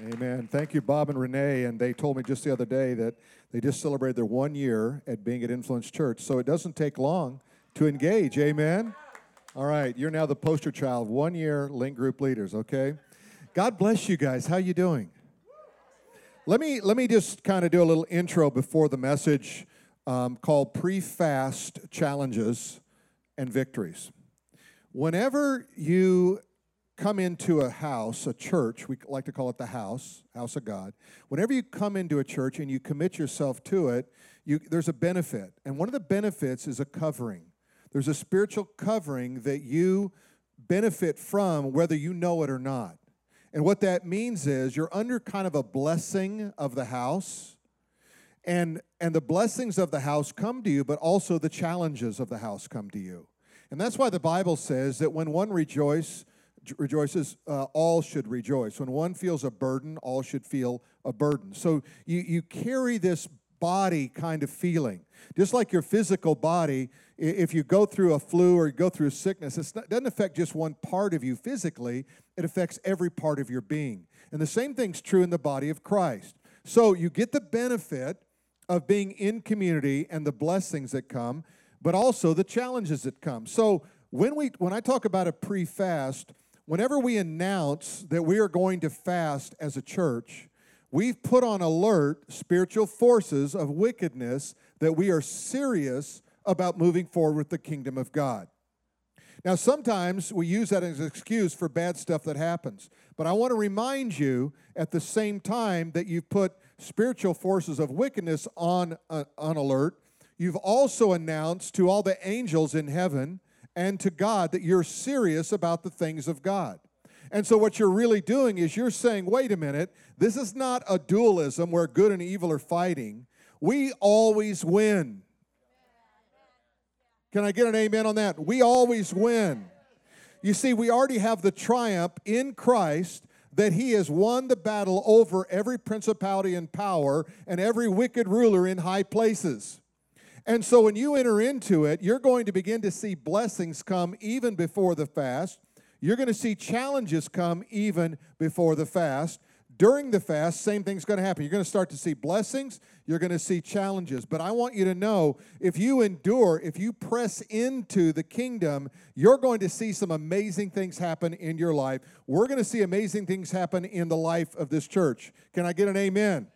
Amen. Thank you, Bob and Renee. And they told me just the other day that they just celebrated their one year at being at Influence Church. So it doesn't take long to engage. Amen. All right, you're now the poster child. One year link group leaders. Okay. God bless you guys. How you doing? Let me let me just kind of do a little intro before the message um, called pre-fast challenges and victories. Whenever you come into a house, a church, we like to call it the house, house of God. Whenever you come into a church and you commit yourself to it, you, there's a benefit. And one of the benefits is a covering. There's a spiritual covering that you benefit from whether you know it or not. And what that means is you're under kind of a blessing of the house. And, and the blessings of the house come to you, but also the challenges of the house come to you. And that's why the Bible says that when one rejoice, rejoices, uh, all should rejoice. When one feels a burden, all should feel a burden. So you, you carry this body kind of feeling. Just like your physical body, if you go through a flu or you go through a sickness, it doesn't affect just one part of you physically, it affects every part of your being. And the same thing's true in the body of Christ. So you get the benefit of being in community and the blessings that come, but also the challenges that come. So when we when I talk about a pre-fast, whenever we announce that we are going to fast as a church, we've put on alert spiritual forces of wickedness that we are serious about moving forward with the kingdom of God. Now, sometimes we use that as an excuse for bad stuff that happens. But I want to remind you at the same time that you've put spiritual forces of wickedness on, uh, on alert, you've also announced to all the angels in heaven and to God that you're serious about the things of God. And so, what you're really doing is you're saying, wait a minute, this is not a dualism where good and evil are fighting. We always win. Can I get an amen on that? We always win. You see, we already have the triumph in Christ that he has won the battle over every principality and power and every wicked ruler in high places. And so when you enter into it, you're going to begin to see blessings come even before the fast. You're going to see challenges come even before the fast. During the fast, same thing's going to happen. You're going to start to see blessings, you're going to see challenges. But I want you to know if you endure, if you press into the kingdom, you're going to see some amazing things happen in your life. We're going to see amazing things happen in the life of this church. Can I get an amen?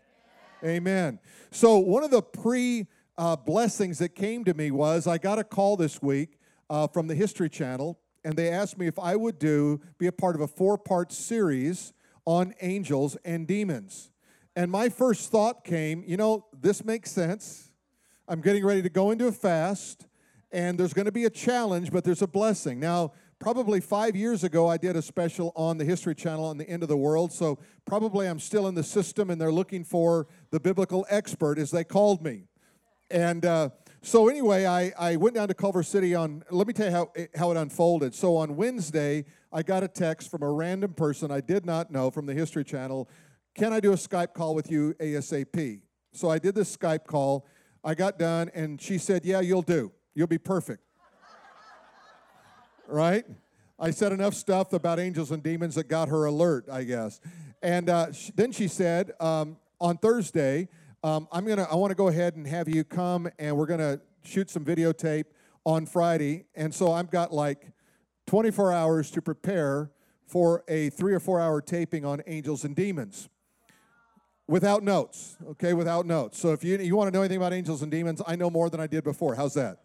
Amen. So, one of the pre uh, blessings that came to me was I got a call this week uh, from the History Channel, and they asked me if I would do be a part of a four part series on angels and demons. And my first thought came, you know, this makes sense. I'm getting ready to go into a fast, and there's going to be a challenge, but there's a blessing. Now, probably five years ago, I did a special on the History Channel on the end of the world. So probably I'm still in the system, and they're looking for the biblical expert, as they called me. And uh, so, anyway, I, I went down to Culver City on, let me tell you how, how it unfolded. So, on Wednesday, I got a text from a random person I did not know from the History Channel Can I do a Skype call with you ASAP? So, I did this Skype call. I got done, and she said, Yeah, you'll do. You'll be perfect. right? I said enough stuff about angels and demons that got her alert, I guess. And uh, then she said, um, on Thursday, um, I'm gonna. I want to go ahead and have you come, and we're gonna shoot some videotape on Friday. And so I've got like 24 hours to prepare for a three or four hour taping on angels and demons without notes okay without notes so if you, you want to know anything about angels and demons i know more than i did before how's that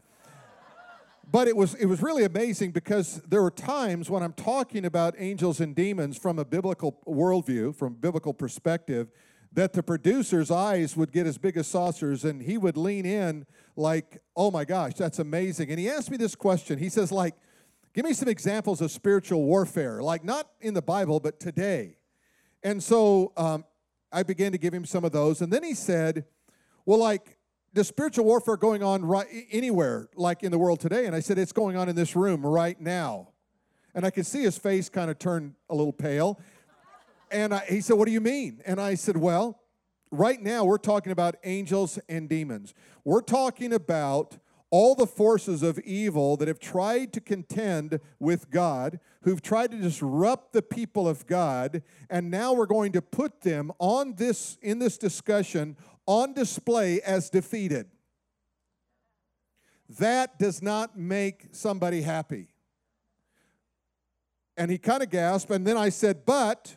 but it was it was really amazing because there were times when i'm talking about angels and demons from a biblical worldview from biblical perspective that the producer's eyes would get as big as saucers and he would lean in like, oh my gosh, that's amazing. And he asked me this question. He says, like, give me some examples of spiritual warfare, like not in the Bible, but today. And so um, I began to give him some of those. And then he said, well, like, the spiritual warfare going on right anywhere, like in the world today? And I said, it's going on in this room right now. And I could see his face kind of turn a little pale. And I, he said, What do you mean? And I said, Well, right now we're talking about angels and demons. We're talking about all the forces of evil that have tried to contend with God, who've tried to disrupt the people of God, and now we're going to put them on this in this discussion on display as defeated. That does not make somebody happy. And he kind of gasped, and then I said, But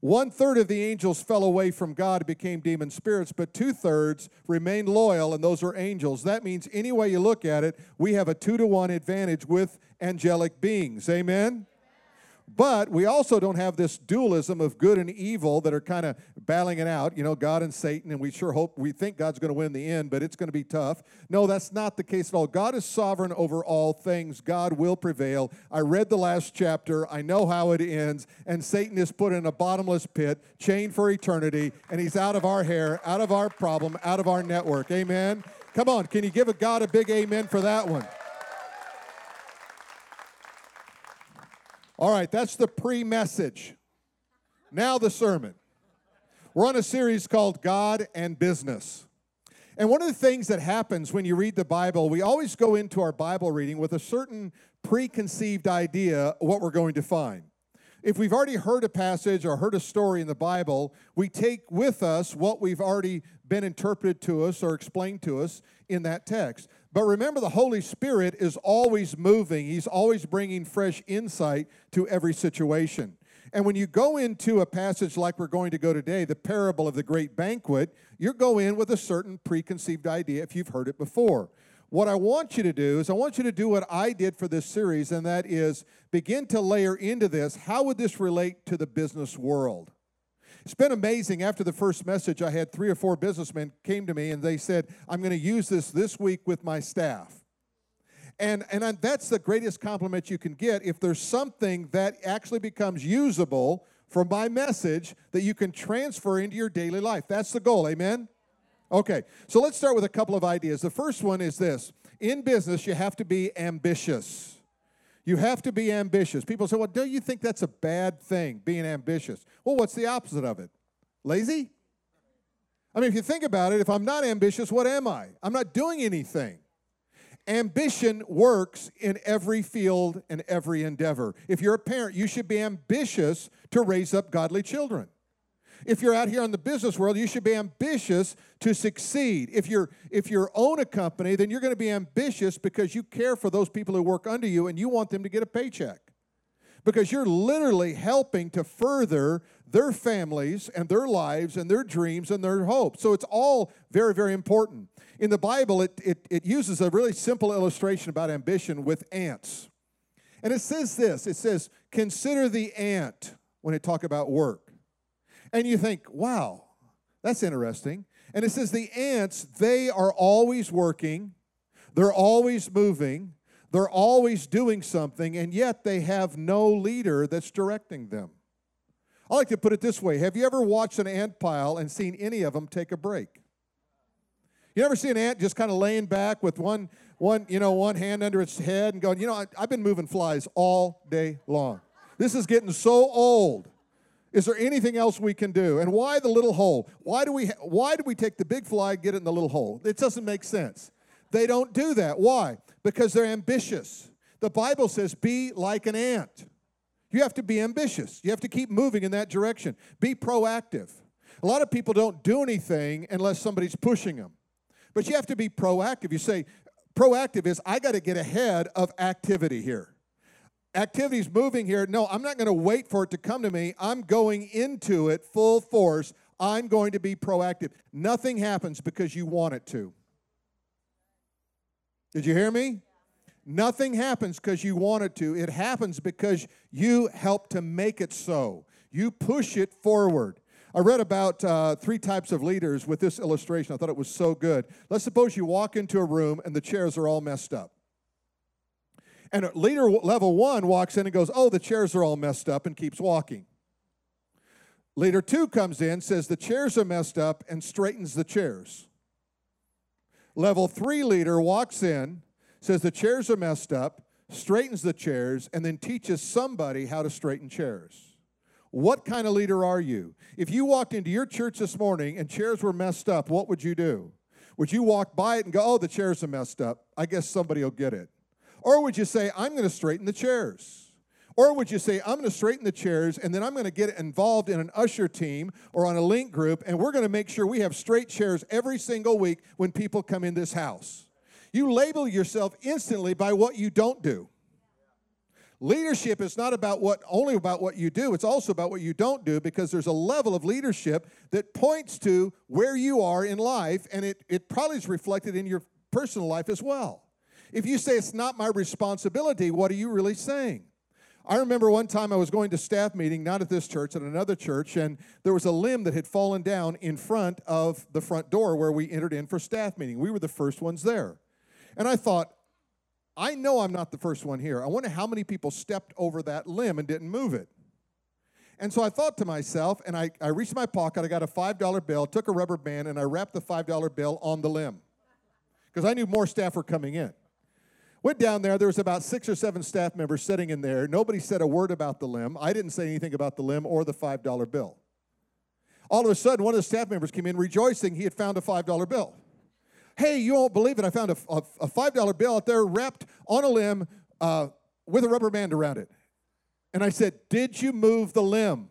one third of the angels fell away from God, became demon spirits, but two thirds remained loyal, and those are angels. That means, any way you look at it, we have a two to one advantage with angelic beings. Amen? But we also don't have this dualism of good and evil that are kind of battling it out, you know, God and Satan, and we sure hope, we think God's going to win the end, but it's going to be tough. No, that's not the case at all. God is sovereign over all things. God will prevail. I read the last chapter, I know how it ends, and Satan is put in a bottomless pit, chained for eternity, and he's out of our hair, out of our problem, out of our network. Amen? Come on, can you give a God a big amen for that one? All right, that's the pre message. Now the sermon. We're on a series called God and Business. And one of the things that happens when you read the Bible, we always go into our Bible reading with a certain preconceived idea what we're going to find. If we've already heard a passage or heard a story in the Bible, we take with us what we've already been interpreted to us or explained to us in that text. But remember, the Holy Spirit is always moving, He's always bringing fresh insight to every situation. And when you go into a passage like we're going to go today, the parable of the great banquet, you go in with a certain preconceived idea if you've heard it before. What I want you to do is, I want you to do what I did for this series, and that is begin to layer into this how would this relate to the business world? It's been amazing. After the first message, I had three or four businessmen came to me and they said, I'm going to use this this week with my staff. And, and that's the greatest compliment you can get if there's something that actually becomes usable from my message that you can transfer into your daily life. That's the goal. Amen? Okay, so let's start with a couple of ideas. The first one is this in business, you have to be ambitious. You have to be ambitious. People say, well, do you think that's a bad thing, being ambitious? Well, what's the opposite of it? Lazy? I mean, if you think about it, if I'm not ambitious, what am I? I'm not doing anything. Ambition works in every field and every endeavor. If you're a parent, you should be ambitious to raise up godly children. If you're out here in the business world, you should be ambitious to succeed. If you're if you own a company, then you're going to be ambitious because you care for those people who work under you and you want them to get a paycheck. Because you're literally helping to further their families and their lives and their dreams and their hopes. So it's all very, very important. In the Bible, it, it, it uses a really simple illustration about ambition with ants. And it says this it says, Consider the ant when it talk about work. And you think, wow, that's interesting. And it says the ants, they are always working, they're always moving, they're always doing something, and yet they have no leader that's directing them. I like to put it this way Have you ever watched an ant pile and seen any of them take a break? You ever see an ant just kind of laying back with one, one, you know, one hand under its head and going, you know, I, I've been moving flies all day long. This is getting so old. Is there anything else we can do? And why the little hole? Why do we why do we take the big fly get it in the little hole? It doesn't make sense. They don't do that. Why? Because they're ambitious. The Bible says be like an ant. You have to be ambitious. You have to keep moving in that direction. Be proactive. A lot of people don't do anything unless somebody's pushing them. But you have to be proactive. You say proactive is I got to get ahead of activity here activity's moving here. No, I'm not going to wait for it to come to me. I'm going into it full force. I'm going to be proactive. Nothing happens because you want it to. Did you hear me? Nothing happens because you want it to. It happens because you help to make it so. You push it forward. I read about uh, three types of leaders with this illustration. I thought it was so good. Let's suppose you walk into a room and the chairs are all messed up. And leader level one walks in and goes, Oh, the chairs are all messed up, and keeps walking. Leader two comes in, says the chairs are messed up, and straightens the chairs. Level three leader walks in, says the chairs are messed up, straightens the chairs, and then teaches somebody how to straighten chairs. What kind of leader are you? If you walked into your church this morning and chairs were messed up, what would you do? Would you walk by it and go, oh, the chairs are messed up? I guess somebody will get it. Or would you say, I'm going to straighten the chairs? Or would you say, I'm going to straighten the chairs and then I'm going to get involved in an usher team or on a link group and we're going to make sure we have straight chairs every single week when people come in this house? You label yourself instantly by what you don't do. Leadership is not about what only about what you do, it's also about what you don't do because there's a level of leadership that points to where you are in life and it, it probably is reflected in your personal life as well. If you say it's not my responsibility, what are you really saying? I remember one time I was going to staff meeting, not at this church, at another church, and there was a limb that had fallen down in front of the front door where we entered in for staff meeting. We were the first ones there. And I thought, I know I'm not the first one here. I wonder how many people stepped over that limb and didn't move it. And so I thought to myself, and I, I reached my pocket, I got a $5 bill, took a rubber band, and I wrapped the $5 bill on the limb because I knew more staff were coming in. Went down there, there was about six or seven staff members sitting in there. Nobody said a word about the limb. I didn't say anything about the limb or the $5 bill. All of a sudden, one of the staff members came in rejoicing he had found a $5 bill. Hey, you won't believe it. I found a, a, a $5 bill out there wrapped on a limb uh, with a rubber band around it. And I said, Did you move the limb?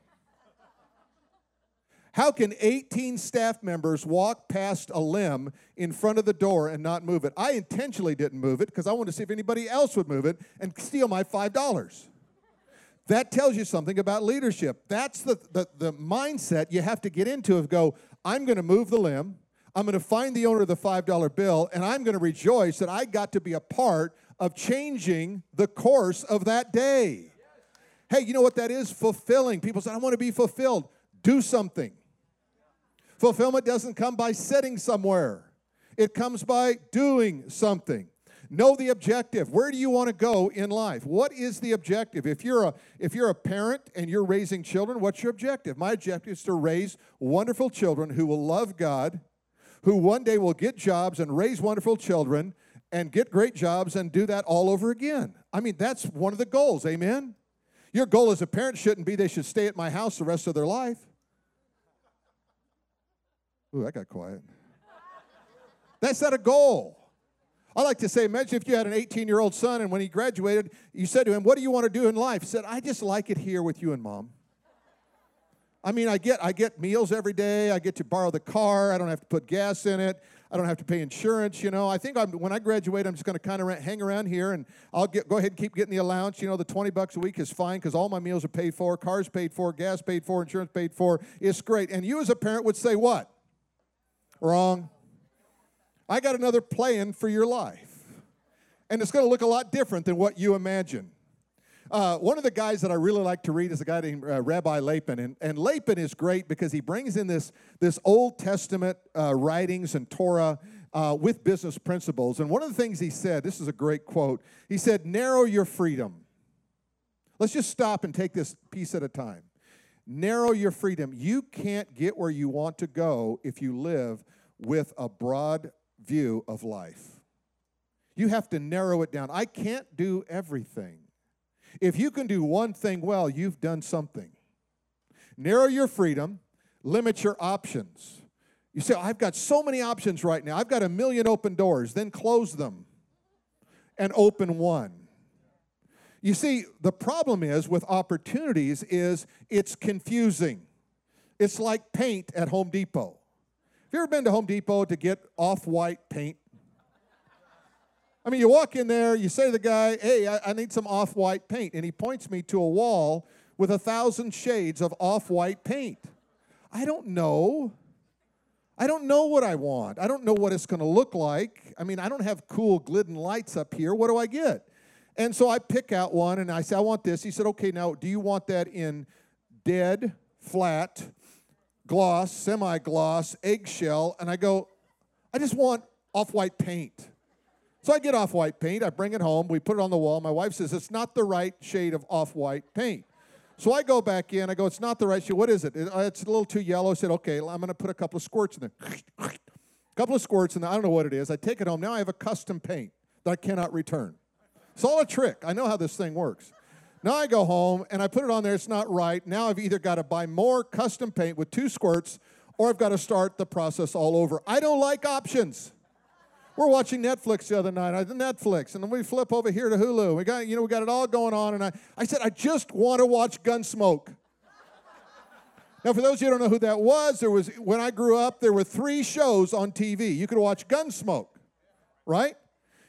How can 18 staff members walk past a limb in front of the door and not move it? I intentionally didn't move it because I wanted to see if anybody else would move it and steal my $5. That tells you something about leadership. That's the, the, the mindset you have to get into of go, I'm going to move the limb. I'm going to find the owner of the $5 bill, and I'm going to rejoice that I got to be a part of changing the course of that day. Hey, you know what that is? Fulfilling. People say, I want to be fulfilled. Do something. Fulfillment doesn't come by sitting somewhere, it comes by doing something. Know the objective. Where do you want to go in life? What is the objective? If you're a if you're a parent and you're raising children, what's your objective? My objective is to raise wonderful children who will love God, who one day will get jobs and raise wonderful children and get great jobs and do that all over again. I mean, that's one of the goals. Amen. Your goal as a parent shouldn't be they should stay at my house the rest of their life. Ooh, that got quiet. That's not a goal. I like to say, imagine if you had an 18 year old son and when he graduated, you said to him, What do you want to do in life? He said, I just like it here with you and mom. I mean, I get, I get meals every day. I get to borrow the car. I don't have to put gas in it. I don't have to pay insurance. You know, I think I'm, when I graduate, I'm just going to kind of hang around here and I'll get, go ahead and keep getting the allowance. You know, the 20 bucks a week is fine because all my meals are paid for, cars paid for, gas paid for, insurance paid for. It's great. And you as a parent would say, What? Wrong. I got another plan for your life. And it's going to look a lot different than what you imagine. Uh, one of the guys that I really like to read is a guy named uh, Rabbi Lapin. And, and Lapin is great because he brings in this, this Old Testament uh, writings and Torah uh, with business principles. And one of the things he said, this is a great quote, he said, Narrow your freedom. Let's just stop and take this piece at a time narrow your freedom. You can't get where you want to go if you live with a broad view of life. You have to narrow it down. I can't do everything. If you can do one thing well, you've done something. Narrow your freedom, limit your options. You say, I've got so many options right now. I've got a million open doors. Then close them and open one. You see, the problem is with opportunities is it's confusing. It's like paint at Home Depot. Have you ever been to Home Depot to get off-white paint? I mean, you walk in there, you say to the guy, hey, I, I need some off-white paint. And he points me to a wall with a thousand shades of off-white paint. I don't know. I don't know what I want. I don't know what it's going to look like. I mean, I don't have cool Glidden lights up here. What do I get? And so I pick out one and I say, I want this. He said, okay, now do you want that in dead, flat, gloss, semi gloss, eggshell? And I go, I just want off white paint. So I get off white paint, I bring it home, we put it on the wall. My wife says, it's not the right shade of off white paint. So I go back in, I go, it's not the right shade. What is it? Uh, it's a little too yellow. I said, okay, I'm going to put a couple of squirts in there. a couple of squirts in there. I don't know what it is. I take it home. Now I have a custom paint that I cannot return. It's all a trick. I know how this thing works. Now I go home and I put it on there, it's not right. Now I've either got to buy more custom paint with two squirts or I've got to start the process all over. I don't like options. We're watching Netflix the other night. I Netflix, and then we flip over here to Hulu. We got, you know, we got it all going on. And I, I said, I just want to watch Gunsmoke. now, for those of you who don't know who that was, there was when I grew up, there were three shows on TV. You could watch Gunsmoke, right?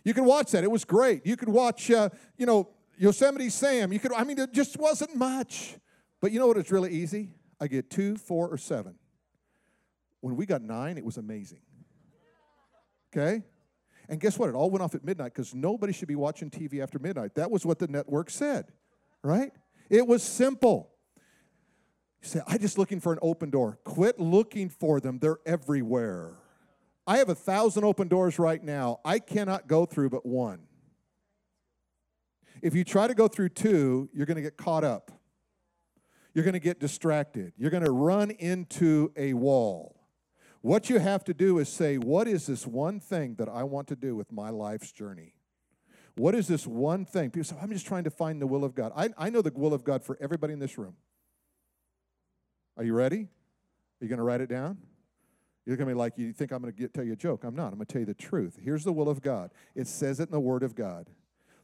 You could watch that. It was great. You could watch, uh, you know, Yosemite Sam. You could. I mean, it just wasn't much. But you know what? It's really easy. I get two, four, or seven. When we got nine, it was amazing. Okay? And guess what? It all went off at midnight because nobody should be watching TV after midnight. That was what the network said, right? It was simple. You say, I'm just looking for an open door. Quit looking for them, they're everywhere. I have a thousand open doors right now. I cannot go through but one. If you try to go through two, you're going to get caught up. You're going to get distracted. You're going to run into a wall. What you have to do is say, What is this one thing that I want to do with my life's journey? What is this one thing? People say, I'm just trying to find the will of God. I, I know the will of God for everybody in this room. Are you ready? Are you going to write it down? You're going to be like, you think I'm going to tell you a joke. I'm not. I'm going to tell you the truth. Here's the will of God. It says it in the Word of God.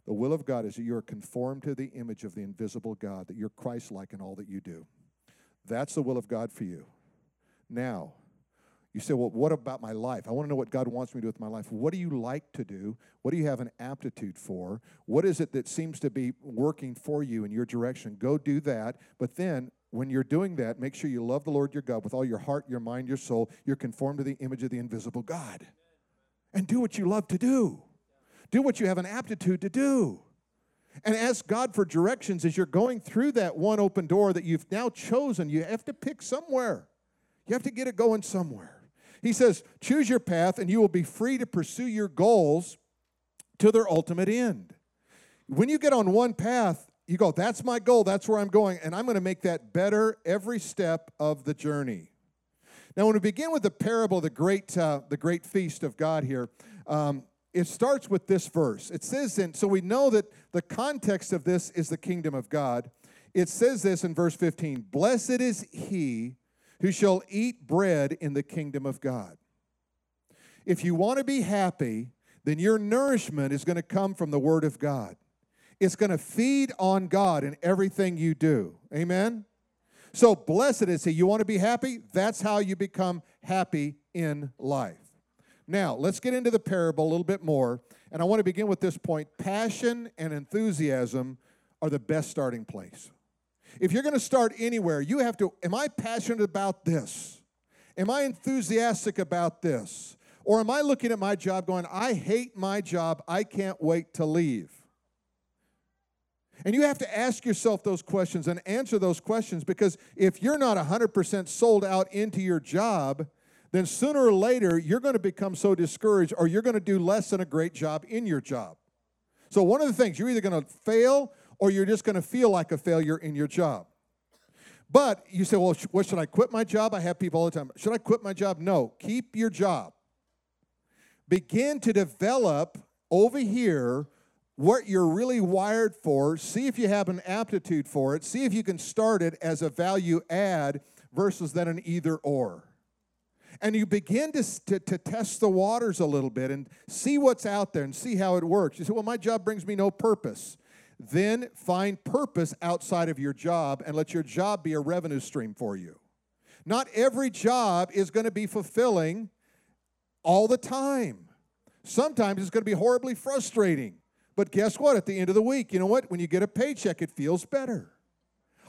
The will of God is that you are conformed to the image of the invisible God, that you're Christ like in all that you do. That's the will of God for you. Now, you say, well, what about my life? I want to know what God wants me to do with my life. What do you like to do? What do you have an aptitude for? What is it that seems to be working for you in your direction? Go do that. But then, when you're doing that, make sure you love the Lord your God with all your heart, your mind, your soul. You're conformed to the image of the invisible God. And do what you love to do. Do what you have an aptitude to do. And ask God for directions as you're going through that one open door that you've now chosen. You have to pick somewhere, you have to get it going somewhere. He says, Choose your path, and you will be free to pursue your goals to their ultimate end. When you get on one path, you go, That's my goal, that's where I'm going, and I'm going to make that better every step of the journey. Now, when we begin with the parable, the great, uh, the great feast of God here, um, it starts with this verse. It says, and so we know that the context of this is the kingdom of God. It says this in verse 15 Blessed is he who shall eat bread in the kingdom of God. If you want to be happy, then your nourishment is going to come from the Word of God. It's going to feed on God in everything you do. Amen? So, blessed is He. You want to be happy? That's how you become happy in life. Now, let's get into the parable a little bit more. And I want to begin with this point passion and enthusiasm are the best starting place. If you're going to start anywhere, you have to, am I passionate about this? Am I enthusiastic about this? Or am I looking at my job going, I hate my job, I can't wait to leave? And you have to ask yourself those questions and answer those questions because if you're not 100% sold out into your job, then sooner or later you're going to become so discouraged or you're going to do less than a great job in your job. So, one of the things, you're either going to fail or you're just going to feel like a failure in your job. But you say, well, what should I quit my job? I have people all the time. Should I quit my job? No. Keep your job. Begin to develop over here what you're really wired for. See if you have an aptitude for it. See if you can start it as a value add versus then an either or. And you begin to, to, to, test the waters a little bit and see what's out there and see how it works. You say, well, my job brings me no purpose. Then find purpose outside of your job and let your job be a revenue stream for you. Not every job is going to be fulfilling all the time. Sometimes it's going to be horribly frustrating. But guess what? At the end of the week, you know what? When you get a paycheck, it feels better.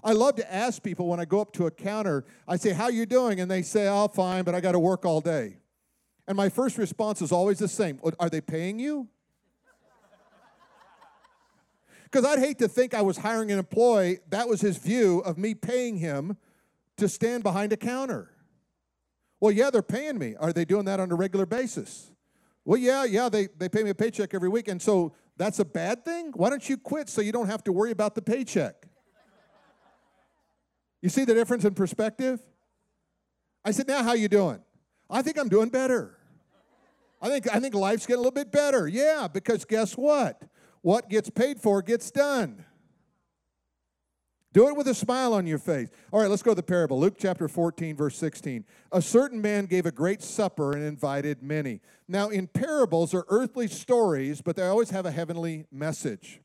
I love to ask people when I go up to a counter, I say, How you doing? And they say, Oh, fine, but I got to work all day. And my first response is always the same oh, Are they paying you? Because I'd hate to think I was hiring an employee, that was his view of me paying him to stand behind a counter. Well, yeah, they're paying me. Are they doing that on a regular basis? Well, yeah, yeah, they, they pay me a paycheck every week. And so that's a bad thing? Why don't you quit so you don't have to worry about the paycheck? You see the difference in perspective? I said, now how you doing? I think I'm doing better. I think, I think life's getting a little bit better. Yeah, because guess what? what gets paid for gets done. Do it with a smile on your face. All right, let's go to the parable. Luke chapter 14, verse 16. A certain man gave a great supper and invited many. Now, in parables are earthly stories, but they always have a heavenly message.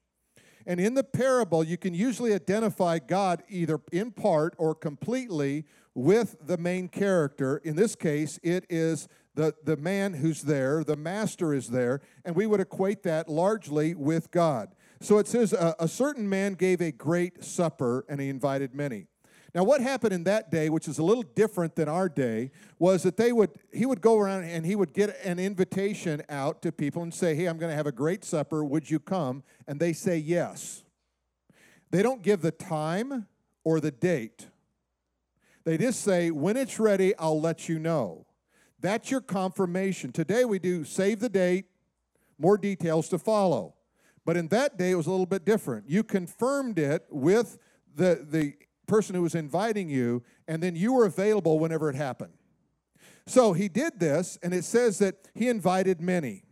And in the parable, you can usually identify God either in part or completely with the main character. In this case, it is the, the man who's there, the master is there, and we would equate that largely with God. So it says, a, a certain man gave a great supper and he invited many. Now, what happened in that day, which is a little different than our day, was that they would he would go around and he would get an invitation out to people and say, "Hey, I'm going to have a great supper. Would you come?" And they say yes. They don't give the time or the date. They just say, "When it's ready, I'll let you know." That's your confirmation. Today we do save the date, more details to follow. But in that day, it was a little bit different. You confirmed it with the, the person who was inviting you, and then you were available whenever it happened. So he did this, and it says that he invited many.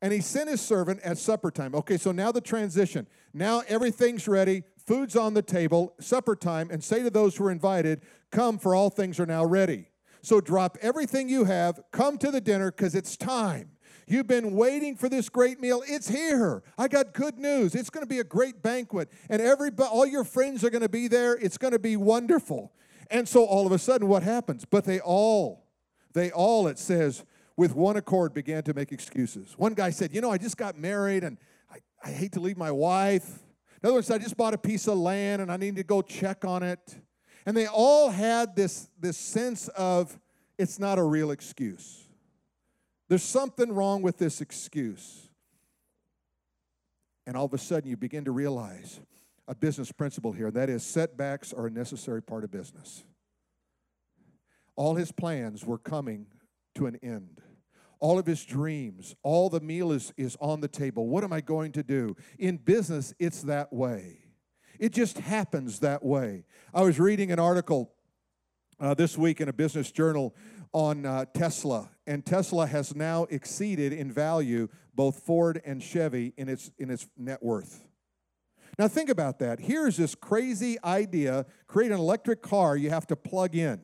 And he sent his servant at supper time. Okay, so now the transition. Now everything's ready, food's on the table, supper time, and say to those who are invited, Come, for all things are now ready. So drop everything you have, come to the dinner, because it's time. You've been waiting for this great meal. It's here. I got good news. It's going to be a great banquet, and everybody, all your friends are going to be there. It's going to be wonderful. And so all of a sudden, what happens? But they all, they all, it says, with one accord began to make excuses. One guy said, You know, I just got married and I, I hate to leave my wife. Another one said, I just bought a piece of land and I need to go check on it. And they all had this, this sense of it's not a real excuse. There's something wrong with this excuse. And all of a sudden, you begin to realize a business principle here, and that is setbacks are a necessary part of business. All his plans were coming to an end. All of his dreams, all the meal is, is on the table. What am I going to do? In business, it's that way. It just happens that way. I was reading an article uh, this week in a business journal on uh, Tesla, and Tesla has now exceeded in value both Ford and Chevy in its, in its net worth. Now, think about that. Here's this crazy idea create an electric car you have to plug in.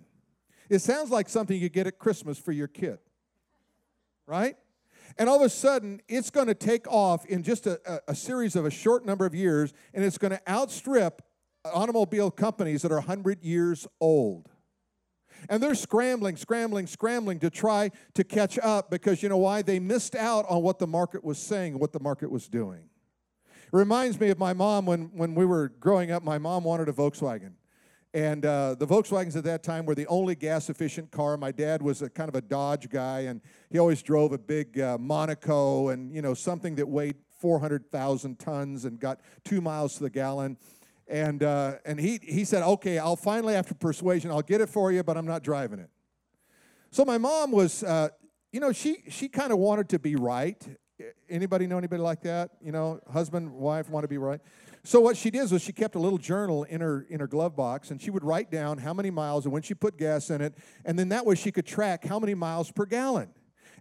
It sounds like something you get at Christmas for your kid, right? And all of a sudden, it's going to take off in just a, a, a series of a short number of years, and it's going to outstrip automobile companies that are 100 years old. And they're scrambling, scrambling, scrambling to try to catch up because you know why? They missed out on what the market was saying, what the market was doing. It reminds me of my mom when, when we were growing up, my mom wanted a Volkswagen. And uh, the Volkswagens at that time were the only gas efficient car. My dad was a kind of a Dodge guy, and he always drove a big uh, Monaco and, you know, something that weighed 400,000 tons and got two miles to the gallon. And, uh, and he, he said, okay, I'll finally, after persuasion, I'll get it for you, but I'm not driving it. So my mom was, uh, you know, she, she kind of wanted to be right. Anybody know anybody like that? You know, husband, wife want to be right. So what she did was she kept a little journal in her in her glove box, and she would write down how many miles and when she put gas in it, and then that way she could track how many miles per gallon.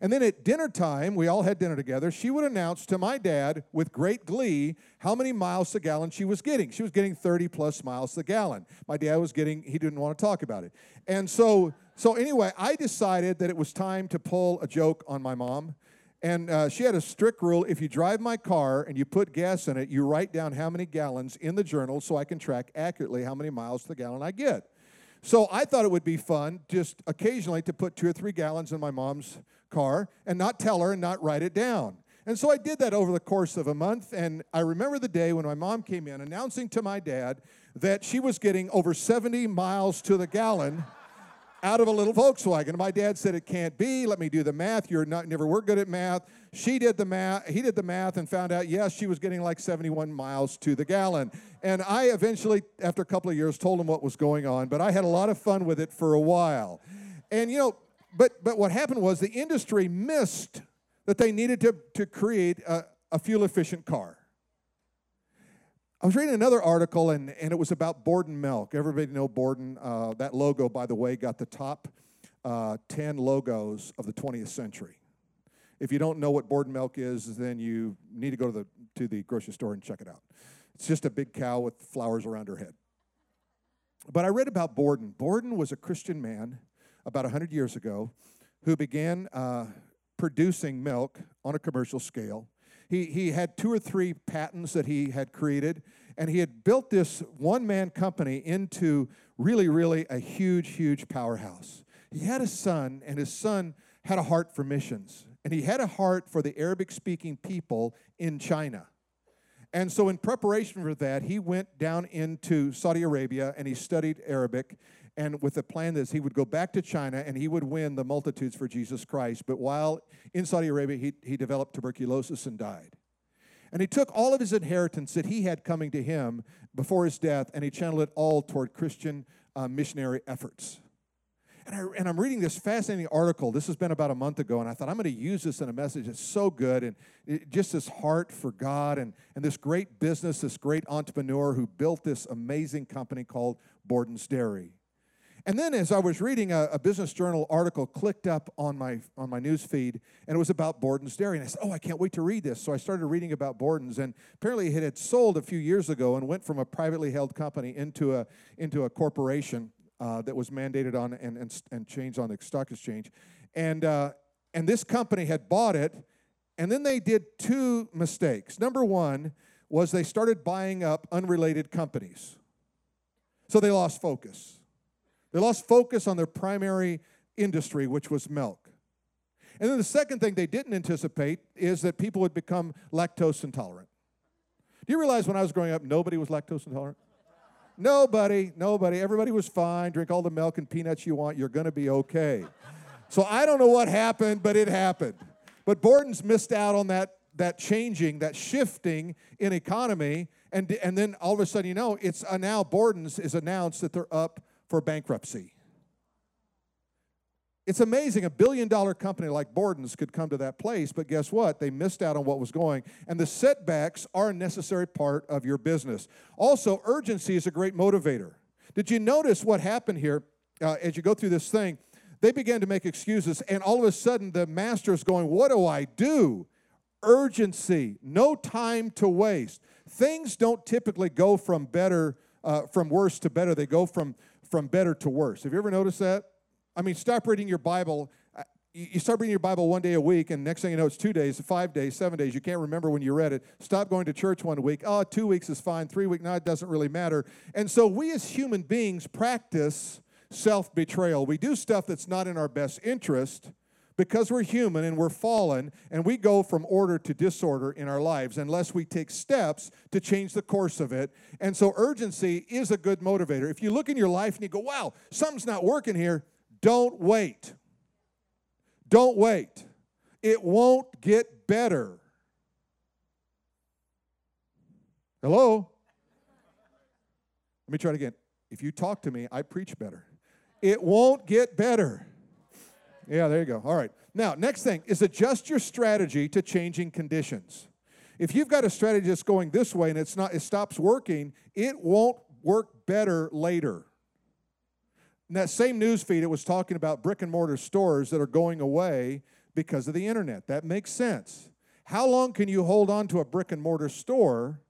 And then at dinner time, we all had dinner together, she would announce to my dad with great glee how many miles a gallon she was getting. She was getting 30 plus miles a gallon. My dad was getting, he didn't want to talk about it. And so, so anyway, I decided that it was time to pull a joke on my mom. And uh, she had a strict rule if you drive my car and you put gas in it, you write down how many gallons in the journal so I can track accurately how many miles to the gallon I get. So I thought it would be fun just occasionally to put two or three gallons in my mom's car and not tell her and not write it down. And so I did that over the course of a month. And I remember the day when my mom came in announcing to my dad that she was getting over 70 miles to the gallon out of a little Volkswagen. My dad said it can't be. Let me do the math. You're not never were good at math. She did the math. He did the math and found out yes, she was getting like 71 miles to the gallon. And I eventually, after a couple of years, told him what was going on. But I had a lot of fun with it for a while. And you know, but, but what happened was the industry missed that they needed to, to create a, a fuel efficient car. I was reading another article, and, and it was about Borden Milk. Everybody know Borden. Uh, that logo, by the way, got the top uh, 10 logos of the 20th century. If you don't know what Borden Milk is, then you need to go to the, to the grocery store and check it out. It's just a big cow with flowers around her head. But I read about Borden. Borden was a Christian man about 100 years ago who began uh, producing milk on a commercial scale. He, he had two or three patents that he had created, and he had built this one man company into really, really a huge, huge powerhouse. He had a son, and his son had a heart for missions, and he had a heart for the Arabic speaking people in China. And so, in preparation for that, he went down into Saudi Arabia and he studied Arabic. And with the plan that he would go back to China and he would win the multitudes for Jesus Christ. But while in Saudi Arabia, he, he developed tuberculosis and died. And he took all of his inheritance that he had coming to him before his death and he channeled it all toward Christian uh, missionary efforts. And, I, and I'm reading this fascinating article. This has been about a month ago, and I thought I'm going to use this in a message. It's so good, and it, just this heart for God, and, and this great business, this great entrepreneur who built this amazing company called Borden's Dairy. And then, as I was reading, a, a, business journal article clicked up on my on my news feed, and it was about Borden's Dairy. And I said, "Oh, I can't wait to read this." So I started reading about Borden's, and apparently it had sold a few years ago and went from a privately held company into a into a corporation uh, that was mandated on and, and, and changed on the stock exchange. And, uh, and this company had bought it, and then they did two mistakes. Number one was they started buying up unrelated companies. So they lost focus. They lost focus on their primary industry, which was milk. And then the second thing they didn't anticipate is that people would become lactose intolerant. Do you realize when I was growing up, nobody was lactose intolerant? Nobody, nobody. Everybody was fine. Drink all the milk and peanuts you want. You're going to be okay. So I don't know what happened, but it happened. But Borden's missed out on that, that changing, that shifting in economy. And, and then all of a sudden, you know, it's uh, now Borden's is announced that they're up for bankruptcy. It's amazing a billion dollar company like Borden's could come to that place, but guess what? They missed out on what was going. And the setbacks are a necessary part of your business. Also, urgency is a great motivator. Did you notice what happened here uh, as you go through this thing? They began to make excuses, and all of a sudden, the master is going, What do I do? Urgency, no time to waste. Things don't typically go from better, uh, from worse to better. They go from, from better to worse. Have you ever noticed that? I mean, stop reading your Bible. Uh, you start reading your Bible one day a week, and next thing you know, it's two days, five days, seven days. You can't remember when you read it. Stop going to church one week. Oh, two weeks is fine. Three weeks, no, it doesn't really matter. And so we as human beings practice self betrayal. We do stuff that's not in our best interest because we're human and we're fallen, and we go from order to disorder in our lives unless we take steps to change the course of it. And so, urgency is a good motivator. If you look in your life and you go, wow, something's not working here, don't wait. Don't wait. It won't get better. Hello? Let me try it again. If you talk to me, I preach better. It won't get better. Yeah, there you go. All right. Now, next thing is adjust your strategy to changing conditions. If you've got a strategy that's going this way and it's not it stops working, it won't work better later. In that same news feed, it was talking about brick and mortar stores that are going away because of the internet. That makes sense. How long can you hold on to a brick and mortar store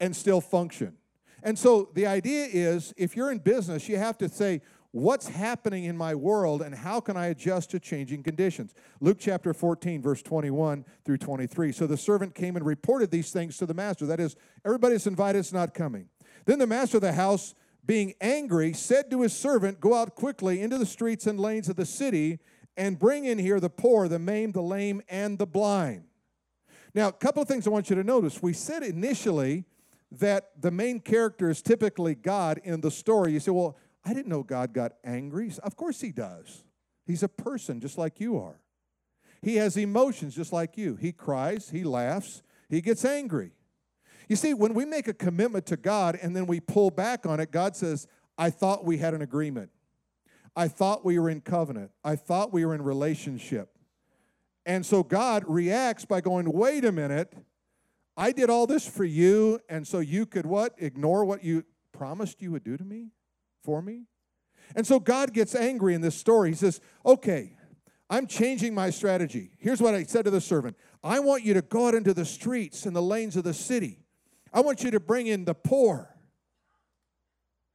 and still function? And so the idea is if you're in business, you have to say, what's happening in my world and how can I adjust to changing conditions? Luke chapter 14, verse 21 through 23. So the servant came and reported these things to the master. That is, everybody that's invited is not coming. Then the master of the house being angry, said to his servant, Go out quickly into the streets and lanes of the city and bring in here the poor, the maimed, the lame, and the blind. Now, a couple of things I want you to notice. We said initially that the main character is typically God in the story. You say, Well, I didn't know God got angry. Of course he does. He's a person just like you are. He has emotions just like you. He cries, he laughs, he gets angry. You see, when we make a commitment to God and then we pull back on it, God says, I thought we had an agreement. I thought we were in covenant. I thought we were in relationship. And so God reacts by going, wait a minute, I did all this for you, and so you could what? Ignore what you promised you would do to me, for me? And so God gets angry in this story. He says, okay, I'm changing my strategy. Here's what I said to the servant I want you to go out into the streets and the lanes of the city I want you to bring in the poor.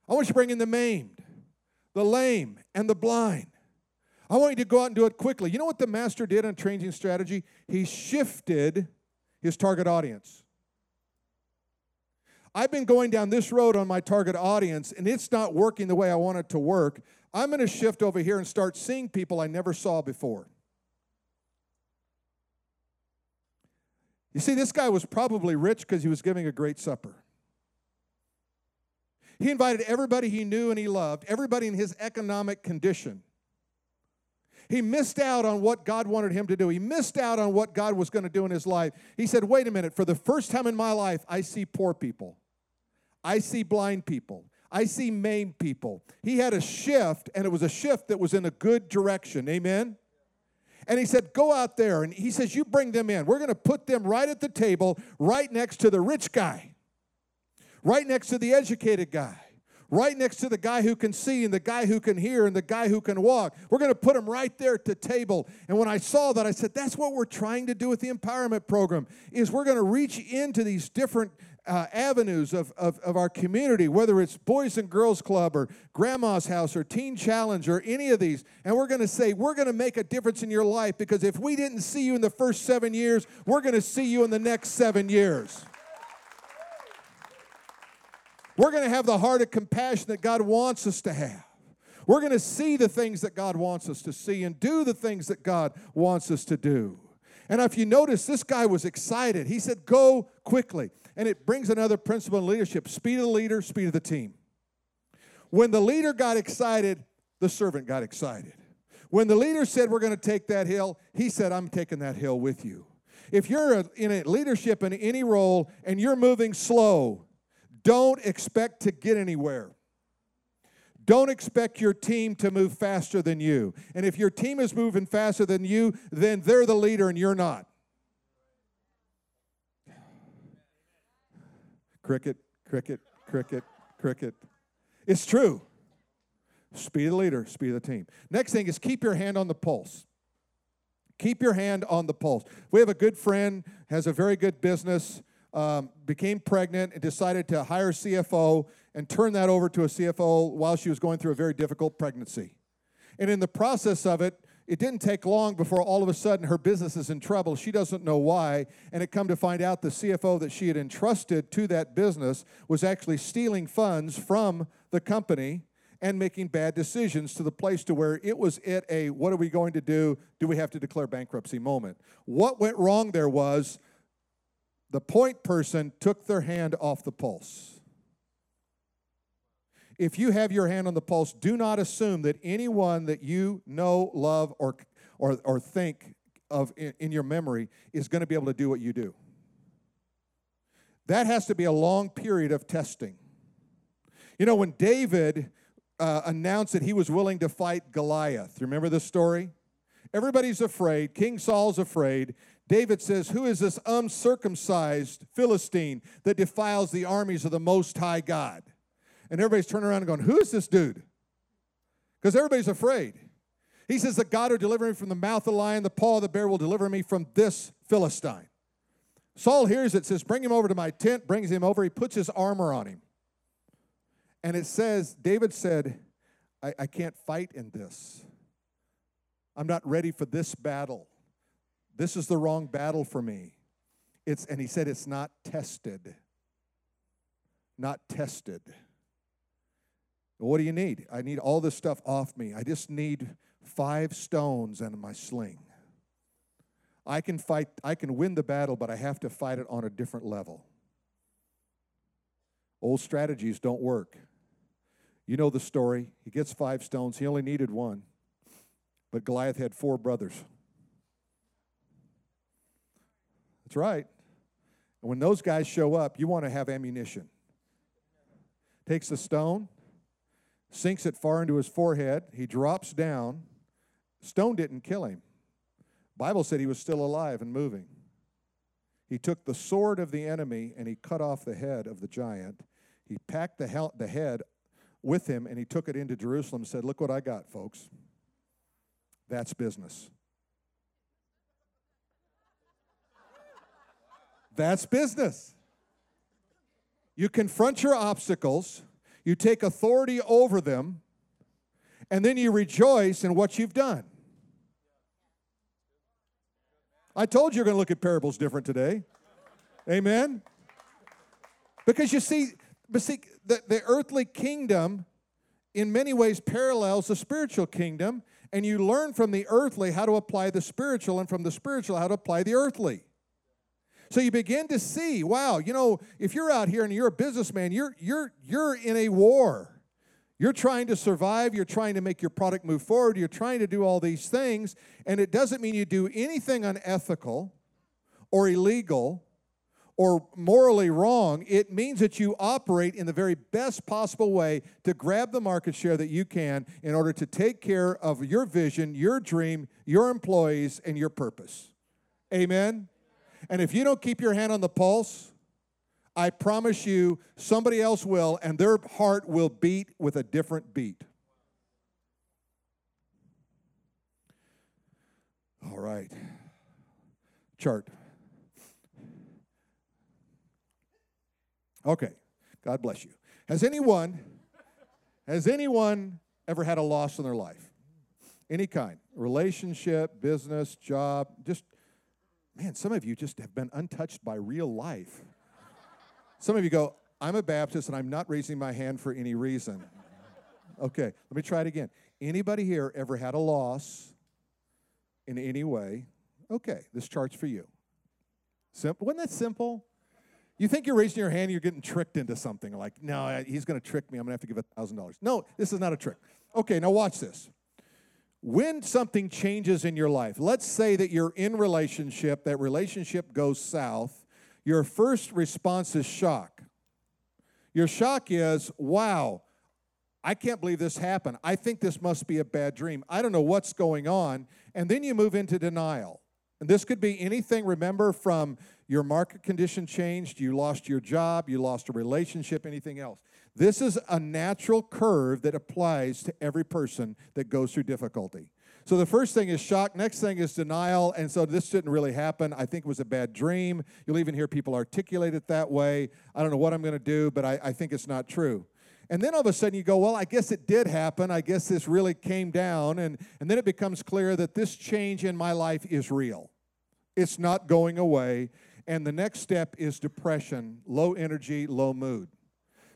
I want you to bring in the maimed, the lame, and the blind. I want you to go out and do it quickly. You know what the master did on changing strategy? He shifted his target audience. I've been going down this road on my target audience, and it's not working the way I want it to work. I'm going to shift over here and start seeing people I never saw before. You see, this guy was probably rich because he was giving a great supper. He invited everybody he knew and he loved, everybody in his economic condition. He missed out on what God wanted him to do. He missed out on what God was going to do in his life. He said, Wait a minute, for the first time in my life, I see poor people, I see blind people, I see maimed people. He had a shift, and it was a shift that was in a good direction. Amen? And he said, Go out there. And he says, You bring them in. We're going to put them right at the table, right next to the rich guy, right next to the educated guy right next to the guy who can see and the guy who can hear and the guy who can walk. We're going to put them right there at the table. And when I saw that, I said, that's what we're trying to do with the empowerment program is we're going to reach into these different uh, avenues of, of, of our community, whether it's Boys and Girls Club or Grandma's House or Teen Challenge or any of these, and we're going to say, we're going to make a difference in your life because if we didn't see you in the first seven years, we're going to see you in the next seven years. We're going to have the heart of compassion that God wants us to have. We're going to see the things that God wants us to see and do the things that God wants us to do. And if you notice, this guy was excited. He said, Go quickly. And it brings another principle in leadership speed of the leader, speed of the team. When the leader got excited, the servant got excited. When the leader said, We're going to take that hill, he said, I'm taking that hill with you. If you're in a leadership in any role and you're moving slow, don't expect to get anywhere. Don't expect your team to move faster than you. And if your team is moving faster than you, then they're the leader and you're not. Cricket, cricket, cricket, cricket. It's true. Speed of the leader, speed of the team. Next thing is keep your hand on the pulse. Keep your hand on the pulse. We have a good friend, has a very good business um, became pregnant and decided to hire a CFO and turn that over to a CFO while she was going through a very difficult pregnancy. And in the process of it, it didn't take long before all of a sudden her business is in trouble. She doesn't know why. And it come to find out the CFO that she had entrusted to that business was actually stealing funds from the company and making bad decisions to the place to where it was at a what are we going to do? Do we have to declare bankruptcy moment? What went wrong there was the point person took their hand off the pulse. If you have your hand on the pulse, do not assume that anyone that you know, love, or, or, or think of in, in your memory is going to be able to do what you do. That has to be a long period of testing. You know, when David uh, announced that he was willing to fight Goliath, remember this story? Everybody's afraid. King Saul's afraid. David says, Who is this uncircumcised Philistine that defiles the armies of the Most High God? And everybody's turning around and going, Who is this dude? Because everybody's afraid. He says, that God will deliver me from the mouth of the lion, the paw of the bear will deliver me from this Philistine. Saul hears it, says, Bring him over to my tent, brings him over, he puts his armor on him. And it says, David said, I, I can't fight in this. I'm not ready for this battle. This is the wrong battle for me. It's, and he said, It's not tested. Not tested. What do you need? I need all this stuff off me. I just need five stones and my sling. I can fight, I can win the battle, but I have to fight it on a different level. Old strategies don't work. You know the story. He gets five stones, he only needed one. But Goliath had four brothers. That's right. And when those guys show up, you want to have ammunition. Takes the stone, sinks it far into his forehead. He drops down. Stone didn't kill him. Bible said he was still alive and moving. He took the sword of the enemy and he cut off the head of the giant. He packed the, he- the head with him and he took it into Jerusalem and said, Look what I got, folks. That's business. That's business. You confront your obstacles, you take authority over them, and then you rejoice in what you've done. I told you you're going to look at parables different today. Amen. Because you see, but see, the, the earthly kingdom in many ways parallels the spiritual kingdom, and you learn from the earthly how to apply the spiritual, and from the spiritual how to apply the earthly. So you begin to see, wow, you know, if you're out here and you're a businessman, you're you're you're in a war. You're trying to survive, you're trying to make your product move forward, you're trying to do all these things, and it doesn't mean you do anything unethical or illegal or morally wrong. It means that you operate in the very best possible way to grab the market share that you can in order to take care of your vision, your dream, your employees, and your purpose. Amen? And if you don't keep your hand on the pulse, I promise you somebody else will, and their heart will beat with a different beat. All right. Chart. Okay. God bless you. Has anyone has anyone ever had a loss in their life? Any kind. Relationship, business, job, just man, some of you just have been untouched by real life. Some of you go, I'm a Baptist and I'm not raising my hand for any reason. Okay, let me try it again. Anybody here ever had a loss in any way? Okay, this chart's for you. Simple. Wasn't that simple? You think you're raising your hand, you're getting tricked into something. Like, no, he's going to trick me. I'm going to have to give $1,000. No, this is not a trick. Okay, now watch this. When something changes in your life, let's say that you're in relationship, that relationship goes south, your first response is shock. Your shock is, wow, I can't believe this happened. I think this must be a bad dream. I don't know what's going on. And then you move into denial. And this could be anything, remember, from your market condition changed, you lost your job, you lost a relationship, anything else. This is a natural curve that applies to every person that goes through difficulty. So the first thing is shock. Next thing is denial. And so this didn't really happen. I think it was a bad dream. You'll even hear people articulate it that way. I don't know what I'm going to do, but I, I think it's not true. And then all of a sudden you go, well, I guess it did happen. I guess this really came down. And, and then it becomes clear that this change in my life is real. It's not going away. And the next step is depression, low energy, low mood.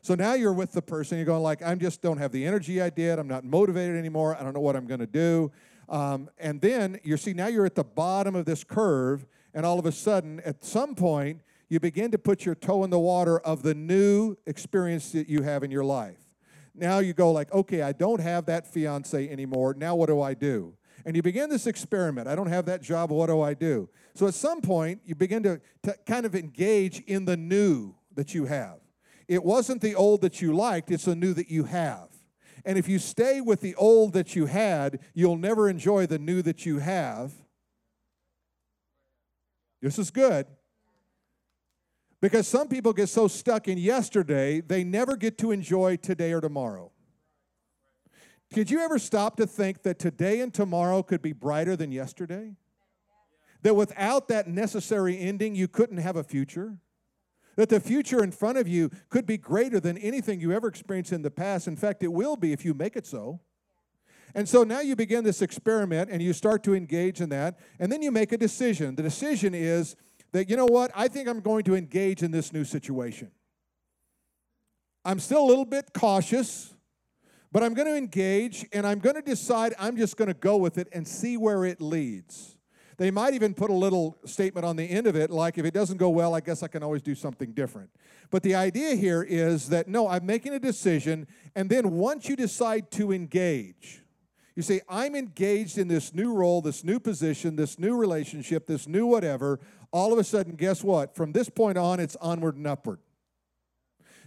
So now you're with the person, you're going like, I just don't have the energy I did. I'm not motivated anymore. I don't know what I'm going to do. Um, and then you see, now you're at the bottom of this curve, and all of a sudden, at some point, you begin to put your toe in the water of the new experience that you have in your life. Now you go like, okay, I don't have that fiance anymore. Now what do I do? And you begin this experiment. I don't have that job. What do I do? So at some point, you begin to, to kind of engage in the new that you have. It wasn't the old that you liked, it's the new that you have. And if you stay with the old that you had, you'll never enjoy the new that you have. This is good. Because some people get so stuck in yesterday, they never get to enjoy today or tomorrow. Did you ever stop to think that today and tomorrow could be brighter than yesterday? That without that necessary ending, you couldn't have a future? That the future in front of you could be greater than anything you ever experienced in the past. In fact, it will be if you make it so. And so now you begin this experiment and you start to engage in that, and then you make a decision. The decision is that, you know what, I think I'm going to engage in this new situation. I'm still a little bit cautious. But I'm going to engage and I'm going to decide I'm just going to go with it and see where it leads. They might even put a little statement on the end of it, like, if it doesn't go well, I guess I can always do something different. But the idea here is that no, I'm making a decision, and then once you decide to engage, you say, I'm engaged in this new role, this new position, this new relationship, this new whatever. All of a sudden, guess what? From this point on, it's onward and upward.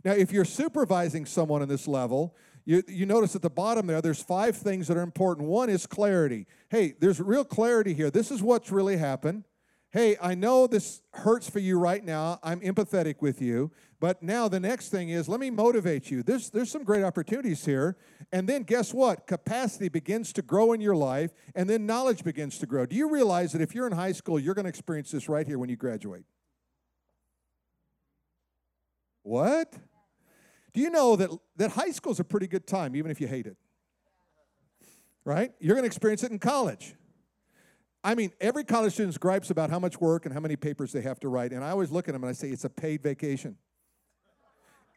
Now, if you're supervising someone in this level, you, you notice at the bottom there, there's five things that are important. One is clarity. Hey, there's real clarity here. This is what's really happened. Hey, I know this hurts for you right now. I'm empathetic with you. But now the next thing is let me motivate you. There's, there's some great opportunities here. And then guess what? Capacity begins to grow in your life, and then knowledge begins to grow. Do you realize that if you're in high school, you're going to experience this right here when you graduate? What? Do you know that, that high school is a pretty good time, even if you hate it? Right? You're going to experience it in college. I mean, every college student gripes about how much work and how many papers they have to write. And I always look at them and I say, it's a paid vacation.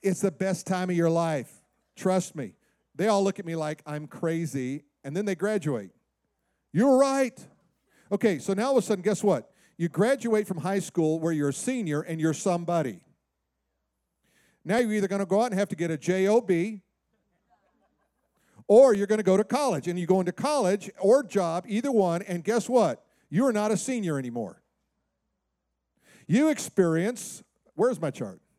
It's the best time of your life. Trust me. They all look at me like I'm crazy, and then they graduate. You're right. Okay, so now all of a sudden, guess what? You graduate from high school where you're a senior and you're somebody. Now you're either going to go out and have to get a JOB, or you're going to go to college. And you go into college or job, either one, and guess what? You are not a senior anymore. You experience, where's my chart?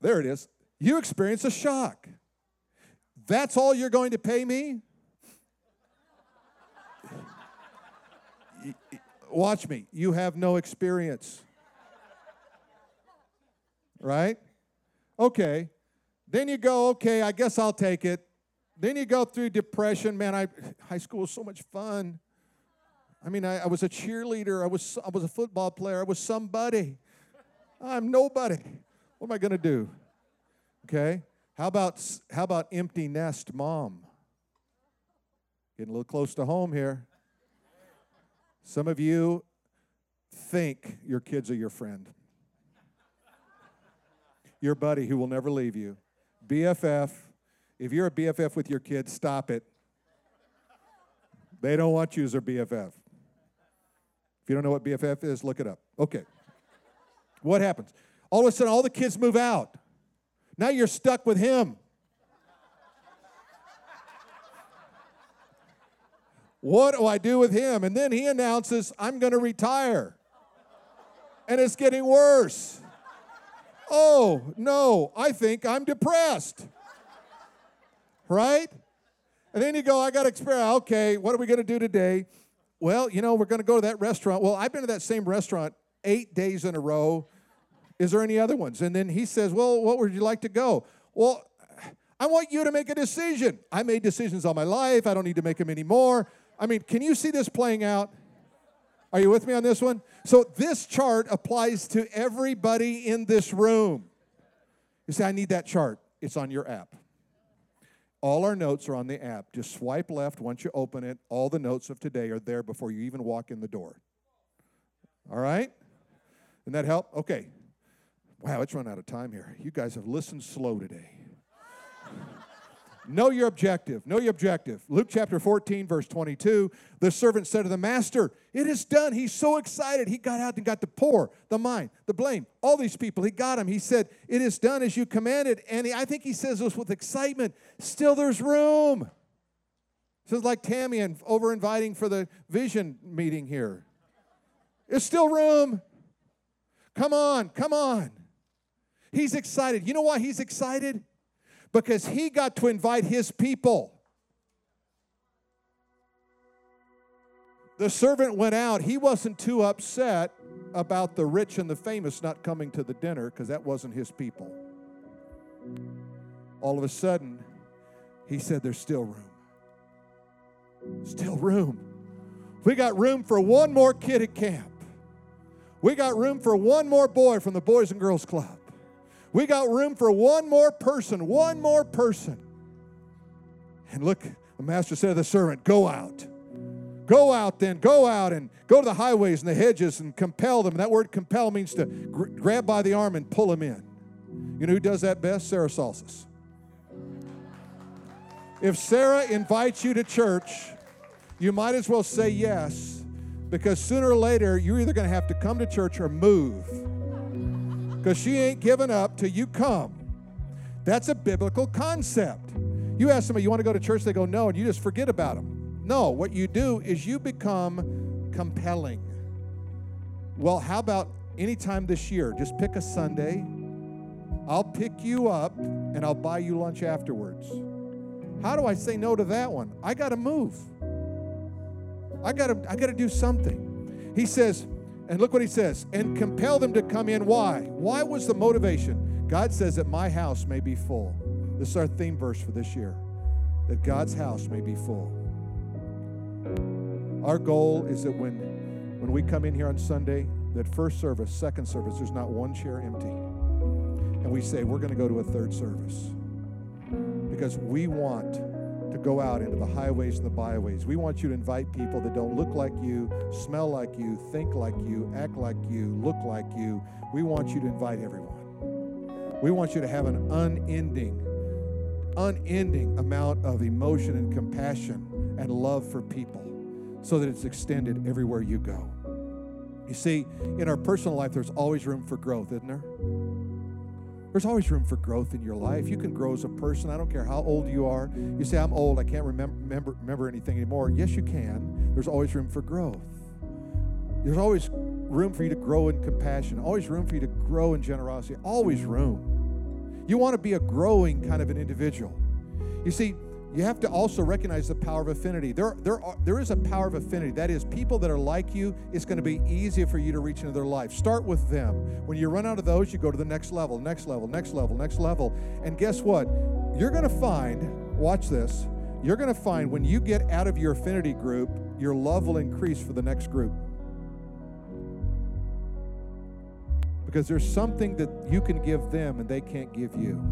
There it is. You experience a shock. That's all you're going to pay me? Watch me. You have no experience. Right? Okay. Then you go, okay, I guess I'll take it. Then you go through depression. Man, I high school was so much fun. I mean, I, I was a cheerleader. I was I was a football player. I was somebody. I'm nobody. What am I going to do? Okay? How about how about empty nest mom? Getting a little close to home here. Some of you think your kids are your friend. Your buddy who will never leave you. BFF. If you're a BFF with your kids, stop it. They don't want you as their BFF. If you don't know what BFF is, look it up. Okay. What happens? All of a sudden, all the kids move out. Now you're stuck with him. What do I do with him? And then he announces, I'm going to retire. And it's getting worse. Oh, no, I think I'm depressed. Right? And then you go, I got to experiment. okay, what are we going to do today? Well, you know, we're going to go to that restaurant. Well, I've been to that same restaurant eight days in a row. Is there any other ones? And then he says, Well, what would you like to go? Well, I want you to make a decision. I made decisions all my life. I don't need to make them anymore. I mean, can you see this playing out? Are you with me on this one? So, this chart applies to everybody in this room. You say, I need that chart. It's on your app. All our notes are on the app. Just swipe left once you open it. All the notes of today are there before you even walk in the door. All right? Didn't that help? Okay. Wow, it's run out of time here. You guys have listened slow today. Know your objective. Know your objective. Luke chapter 14, verse 22. The servant said to the master, It is done. He's so excited. He got out and got the poor, the mine, the blame, all these people. He got them. He said, It is done as you commanded. And he, I think he says this with excitement. Still, there's room. This is like Tammy and over inviting for the vision meeting here. There's still room. Come on, come on. He's excited. You know why he's excited? Because he got to invite his people. The servant went out. He wasn't too upset about the rich and the famous not coming to the dinner because that wasn't his people. All of a sudden, he said, There's still room. Still room. We got room for one more kid at camp. We got room for one more boy from the Boys and Girls Club. We got room for one more person, one more person. And look, the master said to the servant, Go out. Go out then, go out and go to the highways and the hedges and compel them. That word compel means to gr- grab by the arm and pull them in. You know who does that best? Sarah Salsis. If Sarah invites you to church, you might as well say yes because sooner or later you're either going to have to come to church or move because she ain't giving up till you come. That's a biblical concept. You ask somebody, you want to go to church? They go, no, and you just forget about them. No, what you do is you become compelling. Well, how about anytime this year? Just pick a Sunday. I'll pick you up and I'll buy you lunch afterwards. How do I say no to that one? I got to move. I got to I got to do something. He says, and look what he says, and compel them to come in. Why? Why was the motivation? God says that my house may be full. This is our theme verse for this year that God's house may be full. Our goal is that when, when we come in here on Sunday, that first service, second service, there's not one chair empty. And we say, we're going to go to a third service because we want to go out into the highways and the byways. We want you to invite people that don't look like you, smell like you, think like you, act like you, look like you. We want you to invite everyone. We want you to have an unending, unending amount of emotion and compassion and love for people so that it's extended everywhere you go. You see, in our personal life, there's always room for growth, isn't there? There's always room for growth in your life. You can grow as a person. I don't care how old you are. You say, I'm old, I can't remember, remember, remember anything anymore. Yes, you can. There's always room for growth. There's always room for you to grow in compassion, always room for you to grow in generosity, always room. You want to be a growing kind of an individual. You see, you have to also recognize the power of affinity. There, there, are, there is a power of affinity. That is, people that are like you, it's going to be easier for you to reach into their life. Start with them. When you run out of those, you go to the next level, next level, next level, next level. And guess what? You're going to find, watch this, you're going to find when you get out of your affinity group, your love will increase for the next group. Because there's something that you can give them and they can't give you.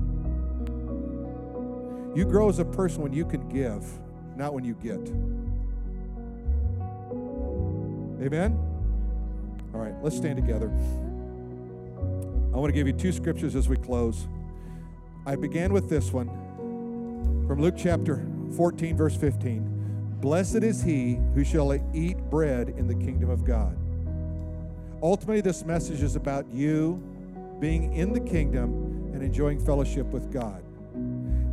You grow as a person when you can give, not when you get. Amen? All right, let's stand together. I want to give you two scriptures as we close. I began with this one from Luke chapter 14, verse 15. Blessed is he who shall eat bread in the kingdom of God. Ultimately, this message is about you being in the kingdom and enjoying fellowship with God.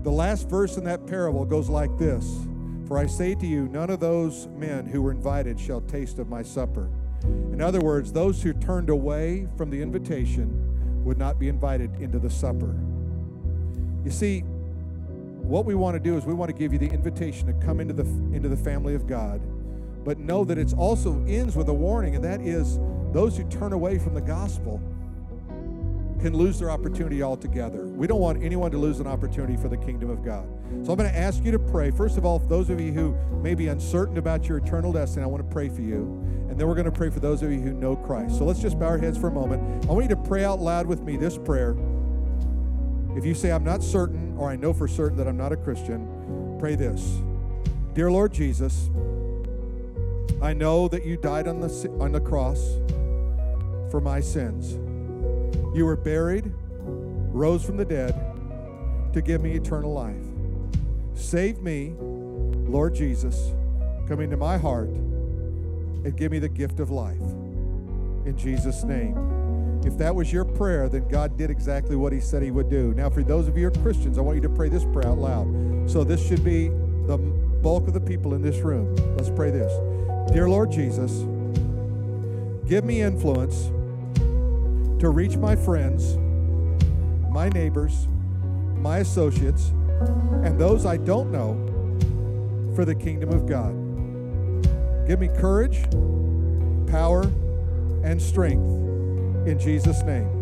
The last verse in that parable goes like this For I say to you, none of those men who were invited shall taste of my supper. In other words, those who turned away from the invitation would not be invited into the supper. You see, what we want to do is we want to give you the invitation to come into the into the family of God, but know that it also ends with a warning, and that is those who turn away from the gospel can lose their opportunity altogether. We don't want anyone to lose an opportunity for the kingdom of God. So I'm going to ask you to pray. First of all, for those of you who may be uncertain about your eternal destiny, I want to pray for you. And then we're going to pray for those of you who know Christ. So let's just bow our heads for a moment. I want you to pray out loud with me this prayer. If you say, I'm not certain, or I know for certain that I'm not a Christian, pray this Dear Lord Jesus, I know that you died on the, on the cross for my sins. You were buried, rose from the dead to give me eternal life. Save me, Lord Jesus, come into my heart and give me the gift of life. In Jesus' name. If that was your prayer, then God did exactly what He said He would do. Now, for those of you who are Christians, I want you to pray this prayer out loud. So, this should be the bulk of the people in this room. Let's pray this Dear Lord Jesus, give me influence to reach my friends, my neighbors, my associates, and those I don't know for the kingdom of God. Give me courage, power, and strength in Jesus' name.